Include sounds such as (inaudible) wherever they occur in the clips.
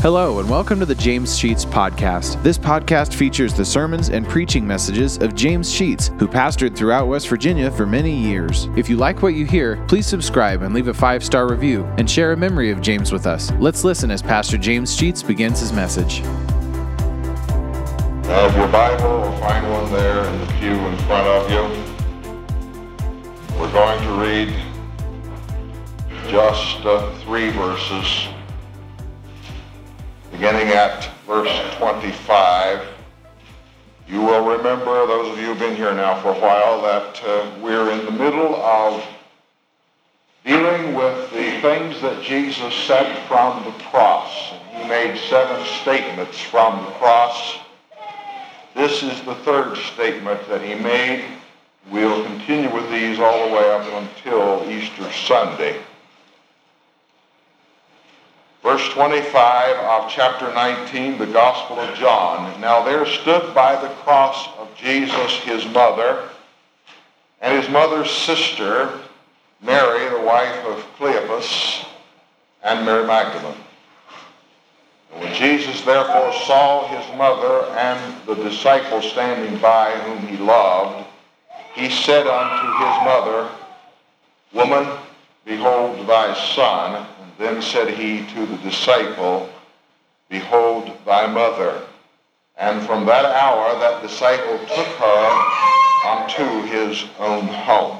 Hello, and welcome to the James Sheets Podcast. This podcast features the sermons and preaching messages of James Sheets, who pastored throughout West Virginia for many years. If you like what you hear, please subscribe and leave a five star review and share a memory of James with us. Let's listen as Pastor James Sheets begins his message. Have your Bible, find one there in the pew in front of you. We're going to read just uh, three verses beginning at verse 25. You will remember, those of you who've been here now for a while, that uh, we're in the middle of dealing with the things that Jesus said from the cross. He made seven statements from the cross. This is the third statement that he made. We'll continue with these all the way up until Easter Sunday. Verse 25 of chapter 19, the Gospel of John. Now there stood by the cross of Jesus his mother and his mother's sister, Mary, the wife of Cleopas, and Mary Magdalene. And when Jesus therefore saw his mother and the disciple standing by whom he loved, he said unto his mother, Woman, behold thy son. Then said he to the disciple, Behold thy mother. And from that hour that disciple took her unto his own home.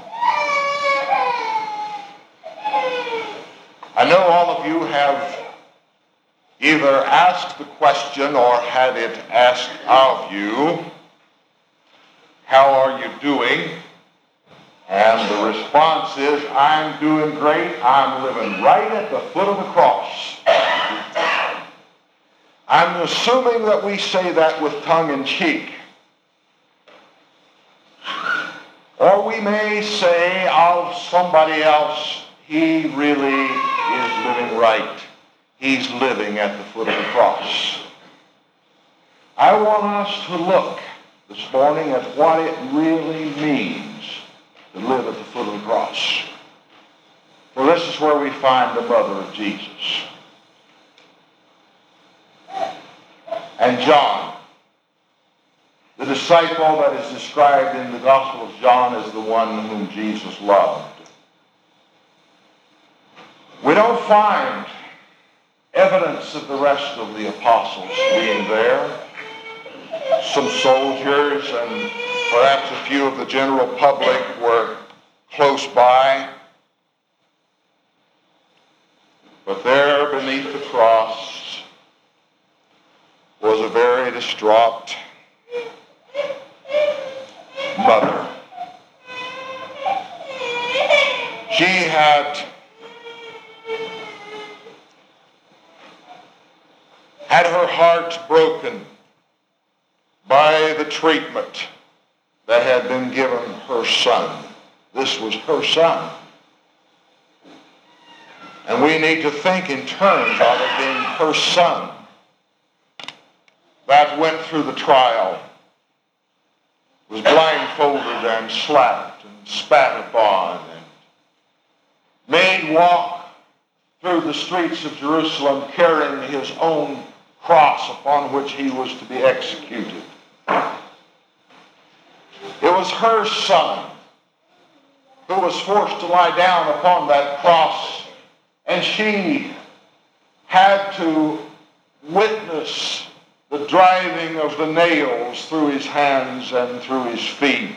I know all of you have either asked the question or had it asked of you, how are you doing? And the response is, I'm doing great. I'm living right at the foot of the cross. I'm assuming that we say that with tongue in cheek. Or we may say of somebody else, he really is living right. He's living at the foot of the cross. I want us to look this morning at what it really means to live at the foot of the cross. For this is where we find the mother of Jesus. And John, the disciple that is described in the Gospel of John as the one whom Jesus loved. We don't find evidence of the rest of the apostles being there. Some soldiers and Perhaps a few of the general public were close by. But there beneath the cross was a very distraught mother. She had had her heart broken by the treatment that had been given her son. This was her son. And we need to think in terms of it being her son that went through the trial, was blindfolded and slapped and spat upon and made walk through the streets of Jerusalem carrying his own cross upon which he was to be executed. Was her son who was forced to lie down upon that cross, and she had to witness the driving of the nails through his hands and through his feet.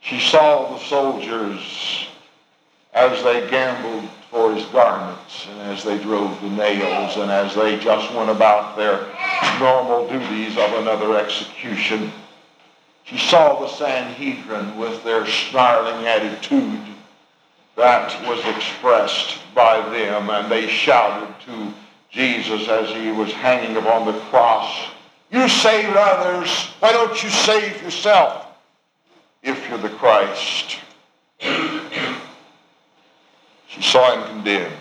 She saw the soldiers as they gambled for his garments and as they drove the nails and as they just went about their normal duties of another execution. She saw the Sanhedrin with their snarling attitude that was expressed by them, and they shouted to Jesus as he was hanging upon the cross, You saved others. Why don't you save yourself if you're the Christ? (clears throat) she saw him condemned.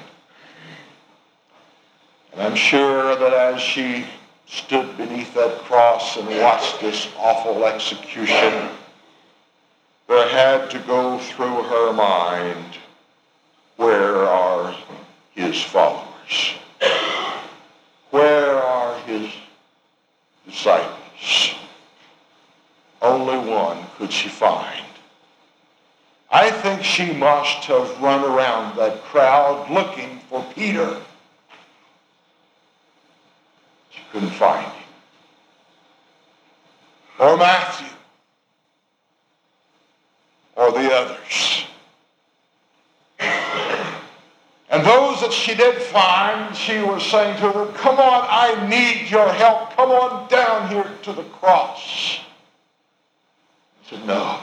And I'm sure that as she stood beneath that cross and watched this awful execution. There had to go through her mind, where are his followers? Where are his disciples? Only one could she find. I think she must have run around that crowd looking for Peter couldn't find him. Or Matthew. Or the others. And those that she did find, she was saying to them, come on, I need your help. Come on down here to the cross. He said, no.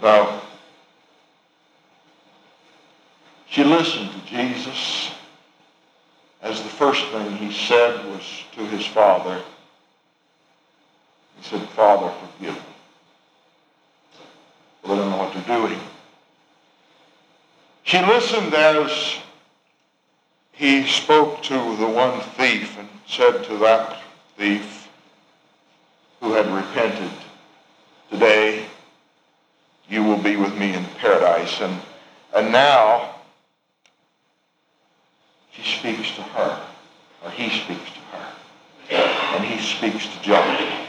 No. She listened to Jesus first thing he said was to his father. He said, Father, forgive me. I don't know what they're doing. She listened as he spoke to the one thief and said to that thief who had repented, Today you will be with me in paradise. And, and now he speaks to her, or he speaks to her, and he speaks to John.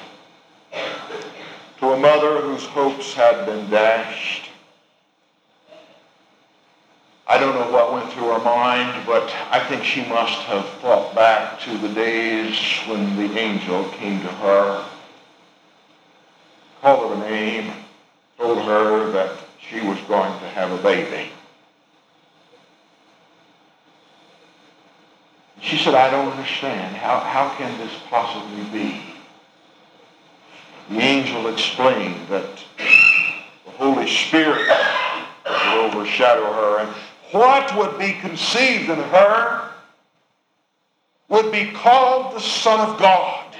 To a mother whose hopes had been dashed I don't know what went through her mind, but I think she must have thought back to the days when the angel came to her, called her a name, told her that she was going to have a baby. She said, I don't understand. How, how can this possibly be? The angel explained that the Holy Spirit will overshadow her and what would be conceived in her would be called the Son of God.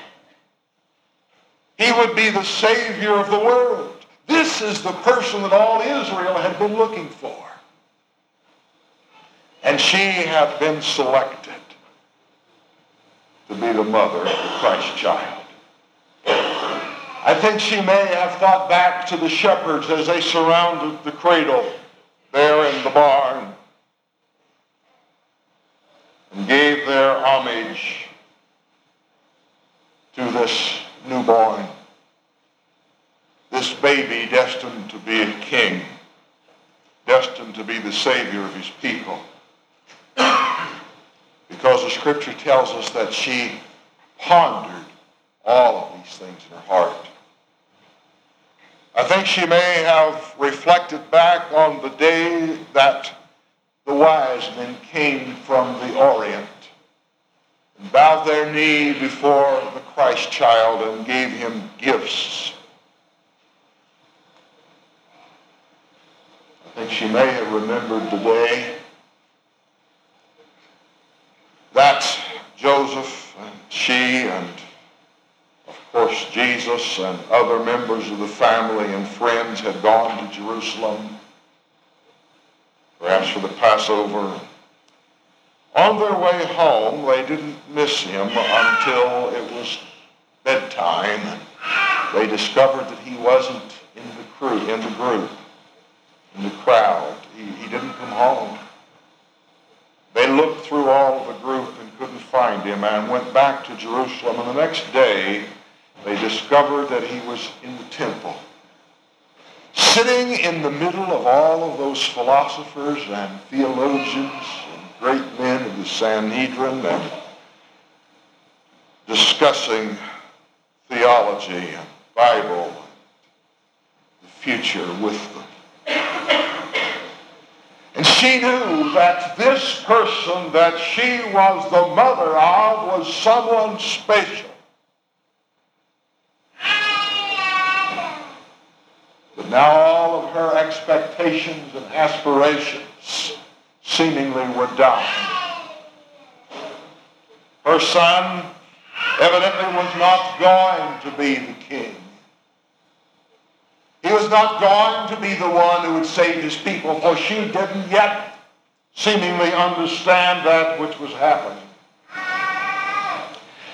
He would be the Savior of the world. This is the person that all Israel had been looking for. And she had been selected to be the mother of the Christ child. I think she may have thought back to the shepherds as they surrounded the cradle there in the barn and gave their homage to this newborn, this baby destined to be a king, destined to be the savior of his people. Because the scripture tells us that she pondered all of these things in her heart. I think she may have reflected back on the day that the wise men came from the Orient and bowed their knee before the Christ child and gave him gifts. I think she may have remembered the day that Joseph and she and of course Jesus and other members of the family and friends had gone to Jerusalem perhaps for the Passover. On their way home, they didn't miss him until it was bedtime. They discovered that he wasn't in the crew, in the group, in the crowd. He, he didn't come home. They looked through all the group and couldn't find him and went back to Jerusalem. And the next day, they discovered that he was in the temple sitting in the middle of all of those philosophers and theologians and great men of the Sanhedrin and discussing theology and Bible and the future with them. And she knew that this person that she was the mother of was someone special. Now all of her expectations and aspirations seemingly were done. Her son evidently was not going to be the king. He was not going to be the one who would save his people, for she didn't yet seemingly understand that which was happening.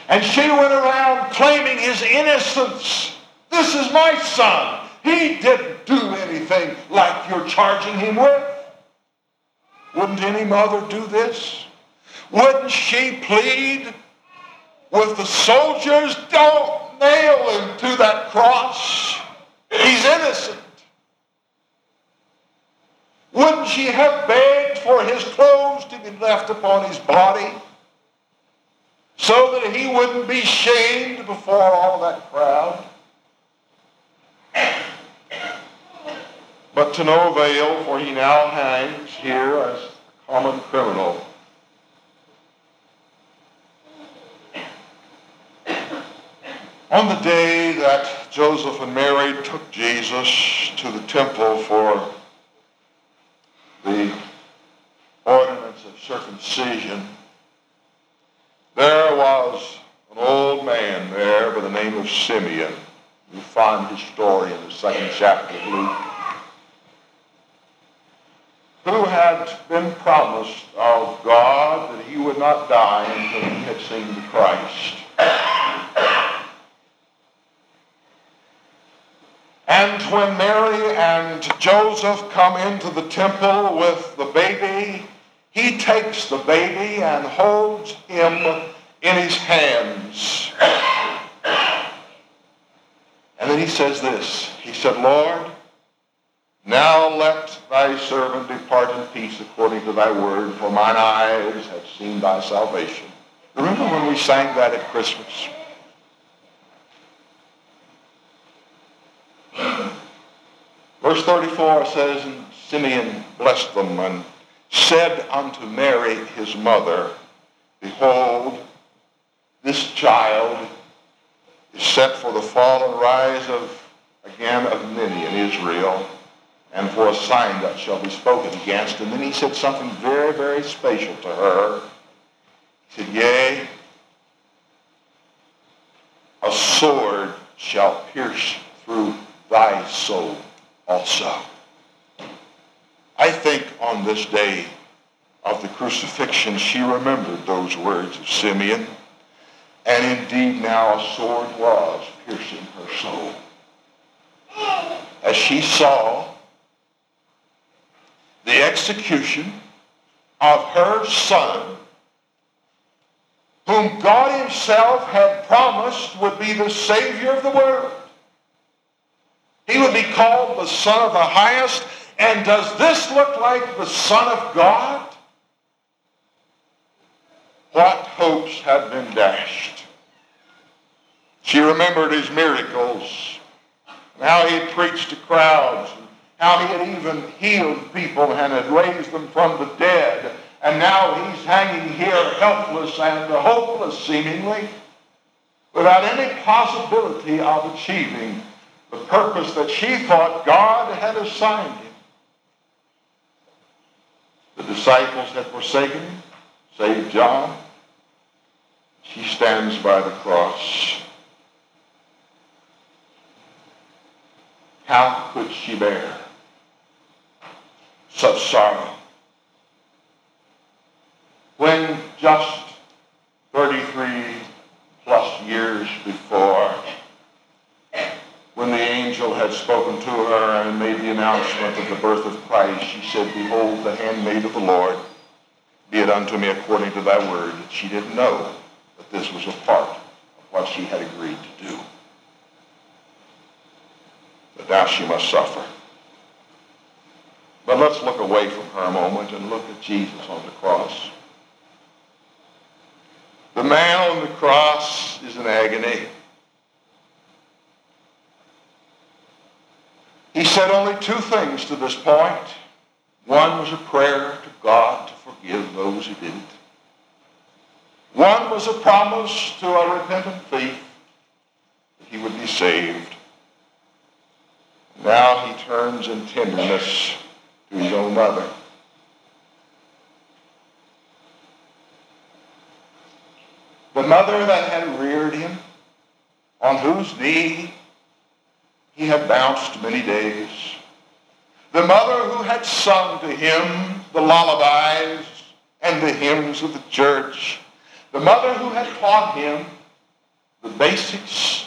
And she went around claiming his innocence. This is my son. He didn't do anything like you're charging him with. Wouldn't any mother do this? Wouldn't she plead with the soldiers? Don't, nail him to that cross. He's innocent. Wouldn't she have begged for his clothes to be left upon his body so that he wouldn't be shamed before all that crowd? But to no avail, for he now hangs here as a common criminal. On the day that Joseph and Mary took Jesus to the temple for the ordinance of circumcision, there was an old man there by the name of Simeon. You find his story in the second chapter of Luke who had been promised of God that he would not die until he had seen the Christ. And when Mary and Joseph come into the temple with the baby, he takes the baby and holds him in his hands. And then he says this. He said, Lord, now let thy servant depart in peace according to thy word, for mine eyes have seen thy salvation. Remember when we sang that at Christmas? Verse 34 says, And Simeon blessed them and said unto Mary his mother, Behold, this child is set for the fall and rise of again of many in Israel and for a sign that shall be spoken against. And then he said something very, very special to her. He said, Yea, a sword shall pierce through thy soul also. I think on this day of the crucifixion, she remembered those words of Simeon. And indeed now a sword was piercing her soul. As she saw the execution of her son, whom God himself had promised would be the Savior of the world. He would be called the Son of the Highest. And does this look like the Son of God? What hopes had been dashed? She remembered his miracles, and how he preached to crowds, how he had even healed people and had raised them from the dead. And now he's hanging here helpless and hopeless seemingly, without any possibility of achieving the purpose that she thought God had assigned him. The disciples had forsaken him, save John. She stands by the cross. How could she bear such sorrow? When just 33 plus years before, when the angel had spoken to her and made the announcement of the birth of Christ, she said, Behold, the handmaid of the Lord, be it unto me according to thy word. She didn't know that this was a part of what she had agreed to do. But now she must suffer. But let's look away from her a moment and look at Jesus on the cross. The man on the cross is in agony. He said only two things to this point. One was a prayer to God to forgive those who didn't. One was a promise to a repentant thief that he would be saved. Now he turns in tenderness his own mother. The mother that had reared him, on whose knee he had bounced many days. The mother who had sung to him the lullabies and the hymns of the church. The mother who had taught him the basics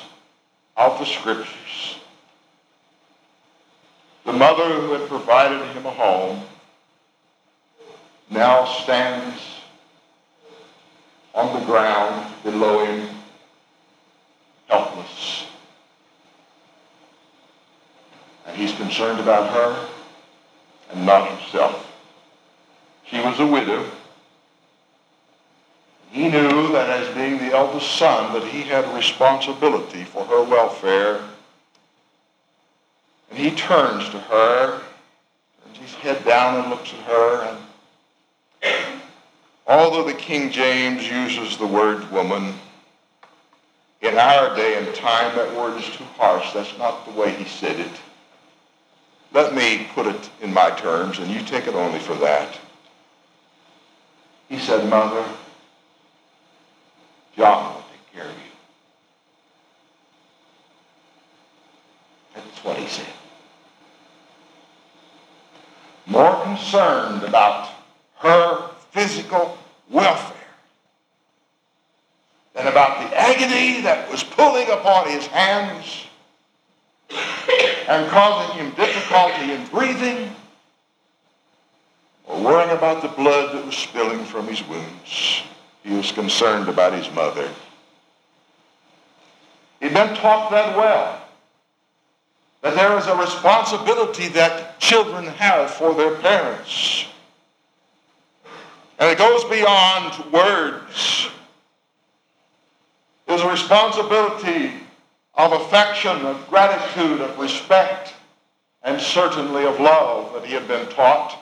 of the scriptures. The mother who had provided him a home now stands on the ground below him, helpless. And he's concerned about her and not himself. She was a widow. He knew that as being the eldest son that he had a responsibility for her welfare and he turns to her, turns his head down and looks at her. And although the King James uses the word woman, in our day and time that word is too harsh. That's not the way he said it. Let me put it in my terms, and you take it only for that. He said, Mother, John will take care of you. That's what he said. More concerned about her physical welfare than about the agony that was pulling upon his hands and causing him difficulty in breathing or worrying about the blood that was spilling from his wounds. He was concerned about his mother. He'd been taught that well, that there is a responsibility that children have for their parents. And it goes beyond words. There's a responsibility of affection, of gratitude, of respect, and certainly of love that he had been taught.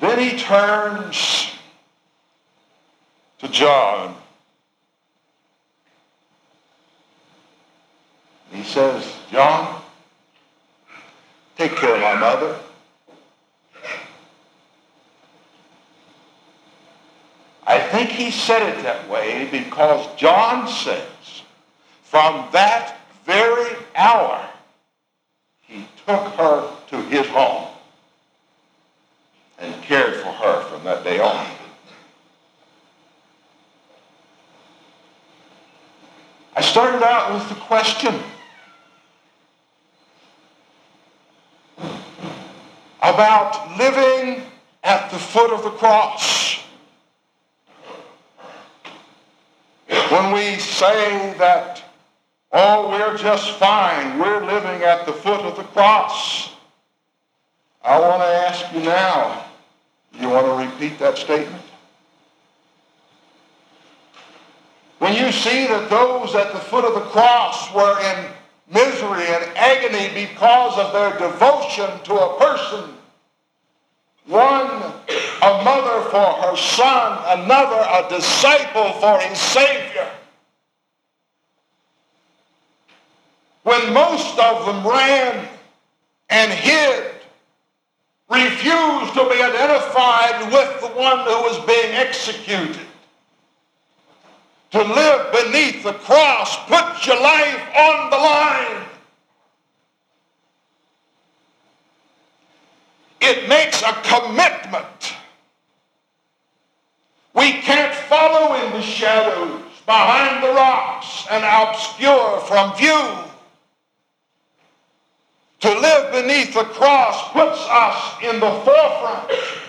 Then he turns to John. He says, John, take care of my mother. I think he said it that way because John says, from that very hour, he took her to his home and cared for her from that day on. I started out with the question about living at the foot of the cross. When we say that, oh, we're just fine, we're living at the foot of the cross, I want to ask you now, you want to repeat that statement? When you see that those at the foot of the cross were in misery and agony because of their devotion to a person, one a mother for her son, another a disciple for his Savior. When most of them ran and hid, refused to be identified with the one who was being executed. To live beneath the cross, put your life on the line. It makes a commitment. We can't follow in the shadows behind the rocks and obscure from view. To live beneath the cross puts us in the forefront.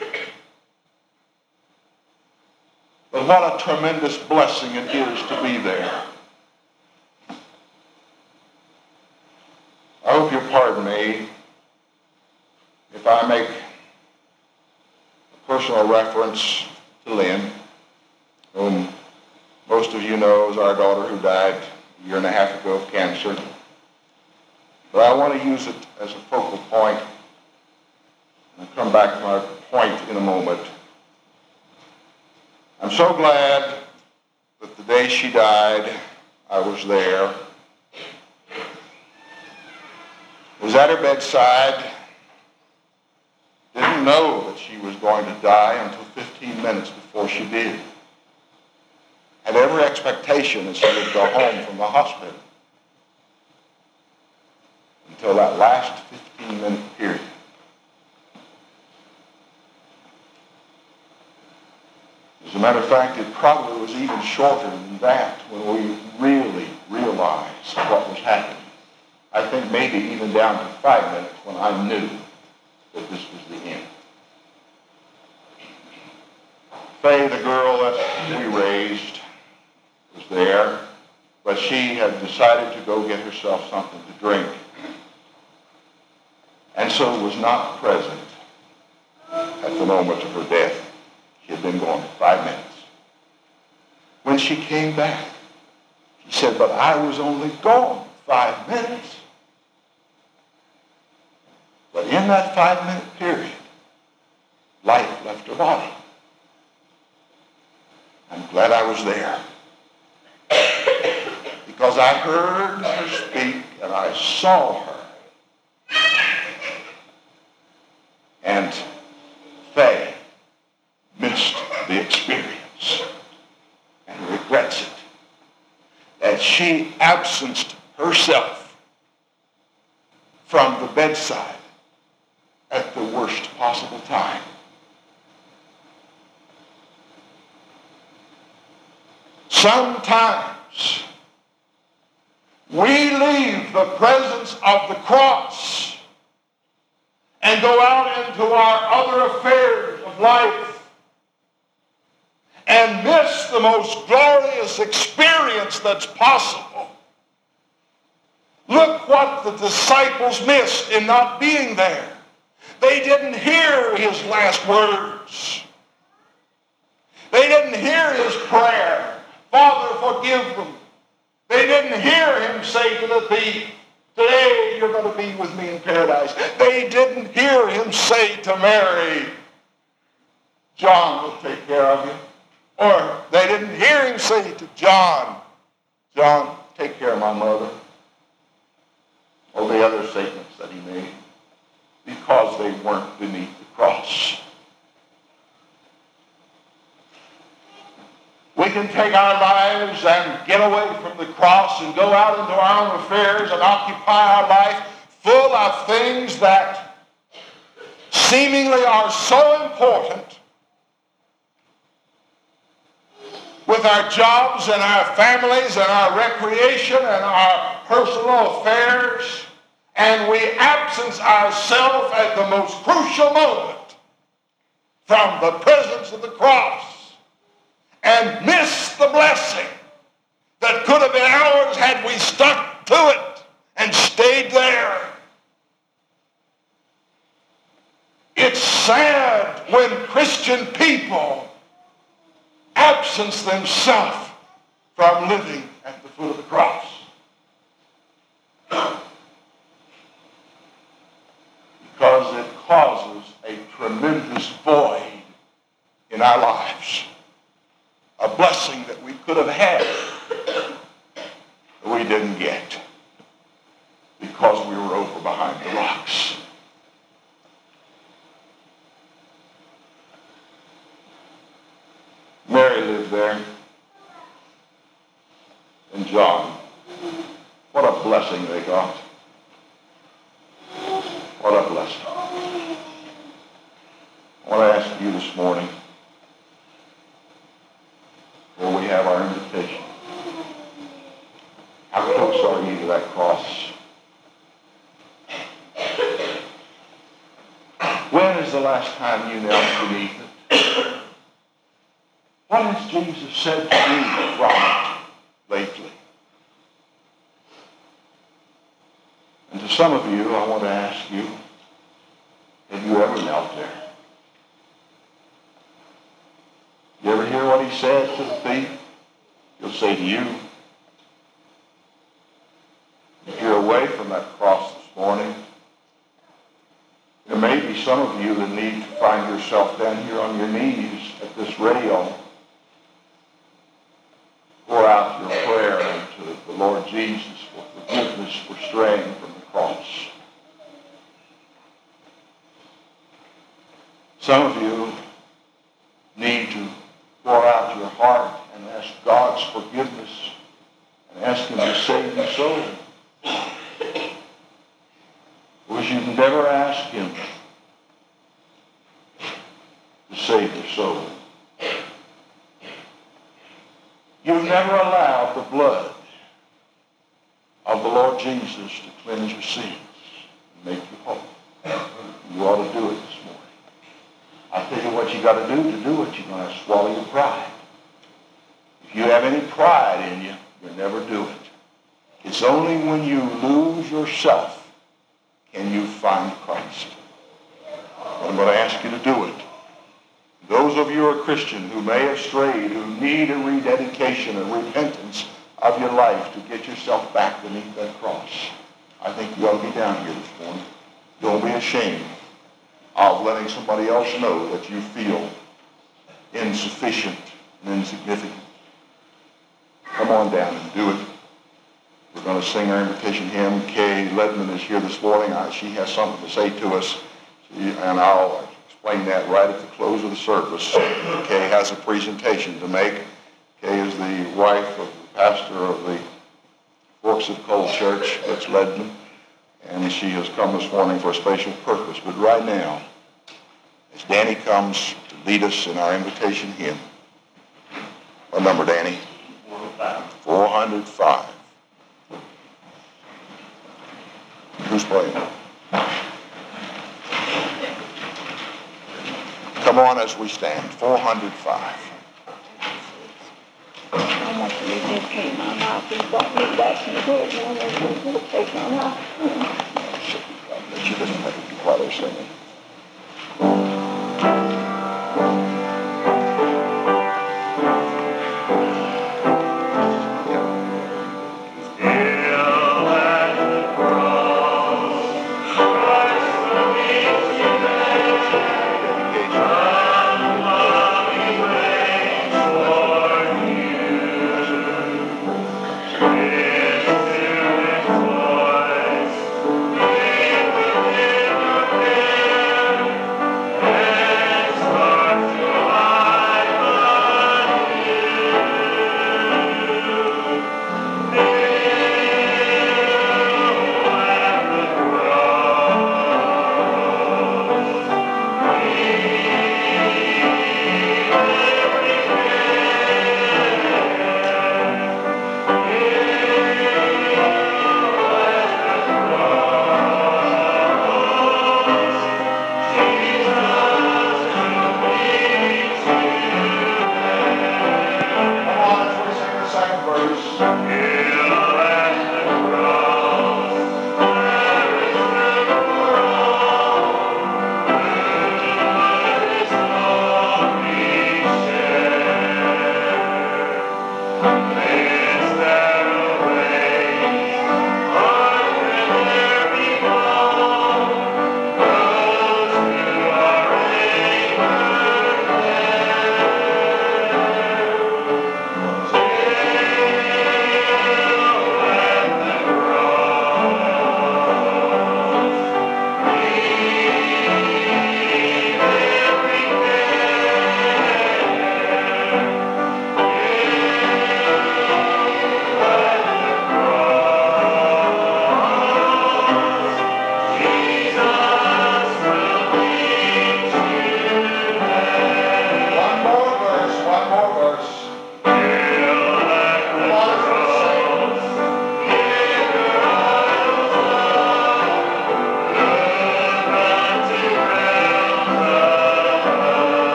But what a tremendous blessing it is to be there. I hope you'll pardon me if I make a personal reference to Lynn, whom most of you know is our daughter who died a year and a half ago of cancer. But I want to use it as a focal point. I'll come back to my point in a moment. I'm so glad that the day she died, I was there. Was at her bedside. Didn't know that she was going to die until 15 minutes before she did. Had every expectation that she would go home from the hospital until that last 15 minute period. As a matter of fact, it probably was even shorter than that when we really realized what was happening. I think maybe even down to five minutes when I knew that this was the end. Faye, the girl that we raised, was there, but but she had decided to go get herself something to drink. And so was not present at the moment of her death. She had been gone five minutes. When she came back, she said, but I was only gone five minutes. But in that five-minute period, life left her body. I'm glad I was there. (coughs) Because I heard her speak and I saw her. And Faye missed the experience and regrets it. That she absenced herself from the bedside at the worst possible time. Sometimes we leave the presence of the cross and go out into our other affairs of life and miss the most glorious experience that's possible. Look what the disciples missed in not being there. They didn't hear his last words. They didn't hear his prayer, Father, forgive them. They didn't hear him say to the thief, today you're going to be with me in paradise. They didn't hear him say to Mary, John will take care of you. Or they didn't hear him say to John, John, take care of my mother. Or the other statements that he made because they weren't beneath the cross. We can take our lives and get away from the cross and go out into our own affairs and occupy our life full of things that seemingly are so important with our jobs and our families and our recreation and our personal affairs and we absence ourselves at the most crucial moment from the presence of the cross and miss the blessing that could have been ours had we stuck to it and stayed there. It's sad when Christian people absence themselves from living at the foot of the cross. because it causes a tremendous void in our lives. A blessing that we could have had we didn't get because we were over behind the rocks. Mary lived there. And John. What a blessing they got. What a blessing. I want to ask you this morning, where we have our invitation, how close are you to that cross? Is the last time you knelt beneath it? What has Jesus said to you it lately? And to some of you, I want to ask you, have you ever knelt there? You ever hear what he says to the thief? He'll say to you, if you're away from that cross this morning, there may be some of you that need to find yourself down here on your knees at this rail. Pour out your prayer unto the Lord Jesus for forgiveness for straying from the cross. Some of you need to pour out your heart and ask God's forgiveness and ask him to save your soul. Because you've never asked him to save your soul. You've never allowed the blood of the Lord Jesus to cleanse your sins and make you whole. You ought to do it this morning. I'll tell you what you got to do to do it. You're going to swallow your pride. If you have any pride in you, you'll never do it. It's only when you lose yourself can you find Christ. I'm going to ask you to do it. Those of you who are Christian who may have strayed, who need a rededication and repentance of your life to get yourself back beneath that cross, I think you ought to be down here this morning. Don't be ashamed of letting somebody else know that you feel insufficient and insignificant. Come on down and do it. We're going to sing our invitation hymn. Kay Ledman is here this morning. She has something to say to us, and I'll explain that right at the close of the service. Kay has a presentation to make. Kay is the wife of the pastor of the Forks of Coal Church, that's Ledman, and she has come this morning for a special purpose. But right now, as Danny comes to lead us in our invitation hymn, what number, Danny? 405. 405. Who's playing? Come on as we stand. 405. I want to rededicate my life and brought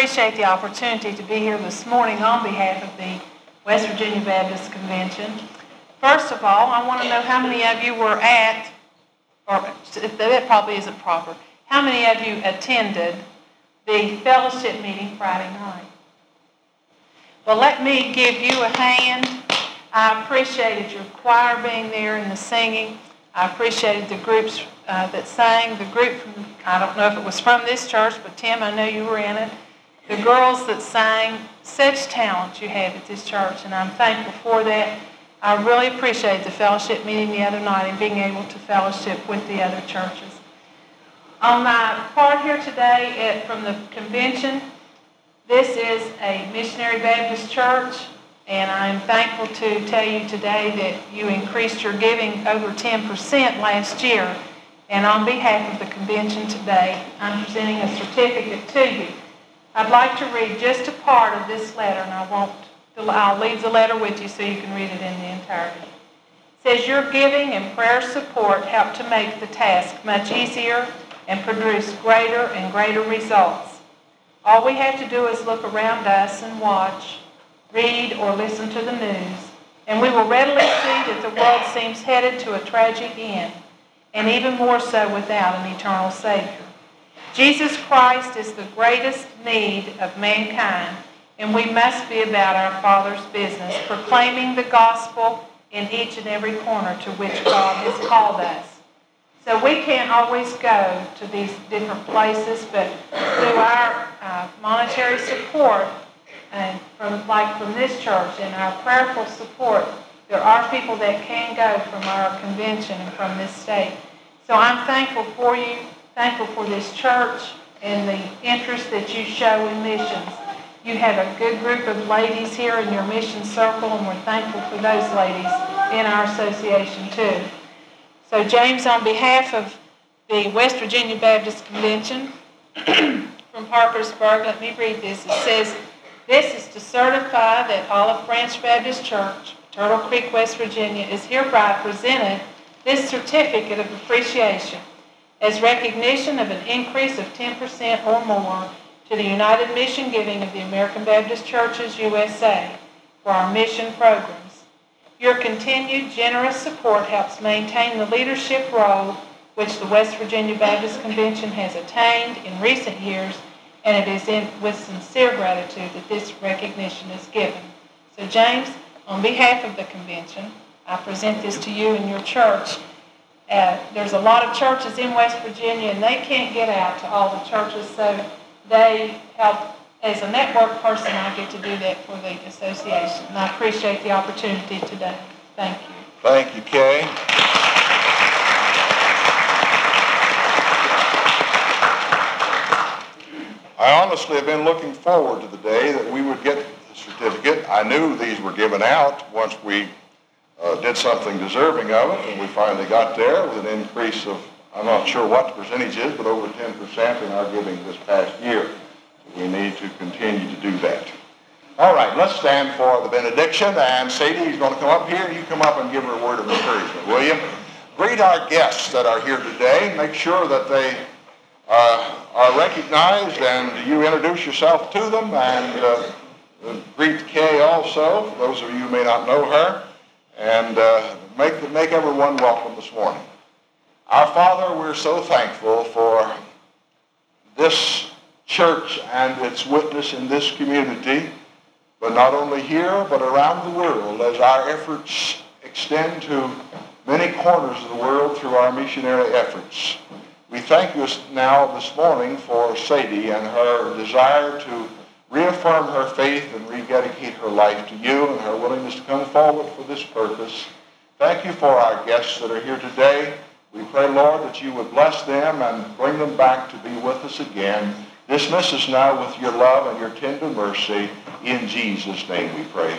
appreciate the opportunity to be here this morning on behalf of the West Virginia Baptist Convention. First of all, I want to know how many of you were at, or that probably isn't proper, how many of you attended the fellowship meeting Friday night? Well, let me give you a hand. I appreciated your choir being there and the singing. I appreciated the groups uh, that sang. The group from, I don't know if it was from this church, but Tim, I know you were in it. The girls that sang, such talent you have at this church, and I'm thankful for that. I really appreciate the fellowship meeting the other night and being able to fellowship with the other churches. On my part here today at, from the convention, this is a missionary Baptist church, and I'm thankful to tell you today that you increased your giving over 10% last year. And on behalf of the convention today, I'm presenting a certificate to you. I'd like to read just a part of this letter, and I won't I'll leave the letter with you so you can read it in the entirety. It says, Your giving and prayer support help to make the task much easier and produce greater and greater results. All we have to do is look around us and watch, read, or listen to the news, and we will readily see that the world seems headed to a tragic end, and even more so without an eternal Savior. Jesus Christ is the greatest need of mankind and we must be about our Father's business, proclaiming the gospel in each and every corner to which God has called us. So we can't always go to these different places, but through our uh, monetary support, and from like from this church and our prayerful support, there are people that can go from our convention and from this state. So I'm thankful for you, thankful for this church and the interest that you show in missions. You have a good group of ladies here in your mission circle, and we're thankful for those ladies in our association too. So, James, on behalf of the West Virginia Baptist Convention (clears throat) from Parkersburg, let me read this. It says, This is to certify that Olive Branch Baptist Church, Turtle Creek, West Virginia, is hereby presented this certificate of appreciation as recognition of an increase of 10% or more to the United Mission Giving of the American Baptist Churches USA for our mission programs. Your continued generous support helps maintain the leadership role which the West Virginia Baptist Convention has attained in recent years, and it is in, with sincere gratitude that this recognition is given. So, James, on behalf of the convention, I present this to you and your church. Uh, there's a lot of churches in West Virginia, and they can't get out to all the churches, so they help, as a network person, I get to do that for the association. And I appreciate the opportunity today. Thank you. Thank you, Kay. I honestly have been looking forward to the day that we would get the certificate. I knew these were given out once we uh, did something deserving of it, and we finally got there with an increase of I'm not sure what the percentage is, but over 10% in our giving this past year. So we need to continue to do that. All right, let's stand for the benediction. And Sadie is going to come up here. You come up and give her a word of encouragement, will you? Greet our guests that are here today. Make sure that they uh, are recognized and you introduce yourself to them. And uh, greet Kay also, those of you who may not know her. And uh, make, make everyone welcome this morning. Our Father, we're so thankful for this church and its witness in this community, but not only here, but around the world as our efforts extend to many corners of the world through our missionary efforts. We thank you now this morning for Sadie and her desire to reaffirm her faith and rededicate her life to you and her willingness to come forward for this purpose. Thank you for our guests that are here today. We pray, Lord, that you would bless them and bring them back to be with us again. Dismiss us now with your love and your tender mercy. In Jesus' name we pray.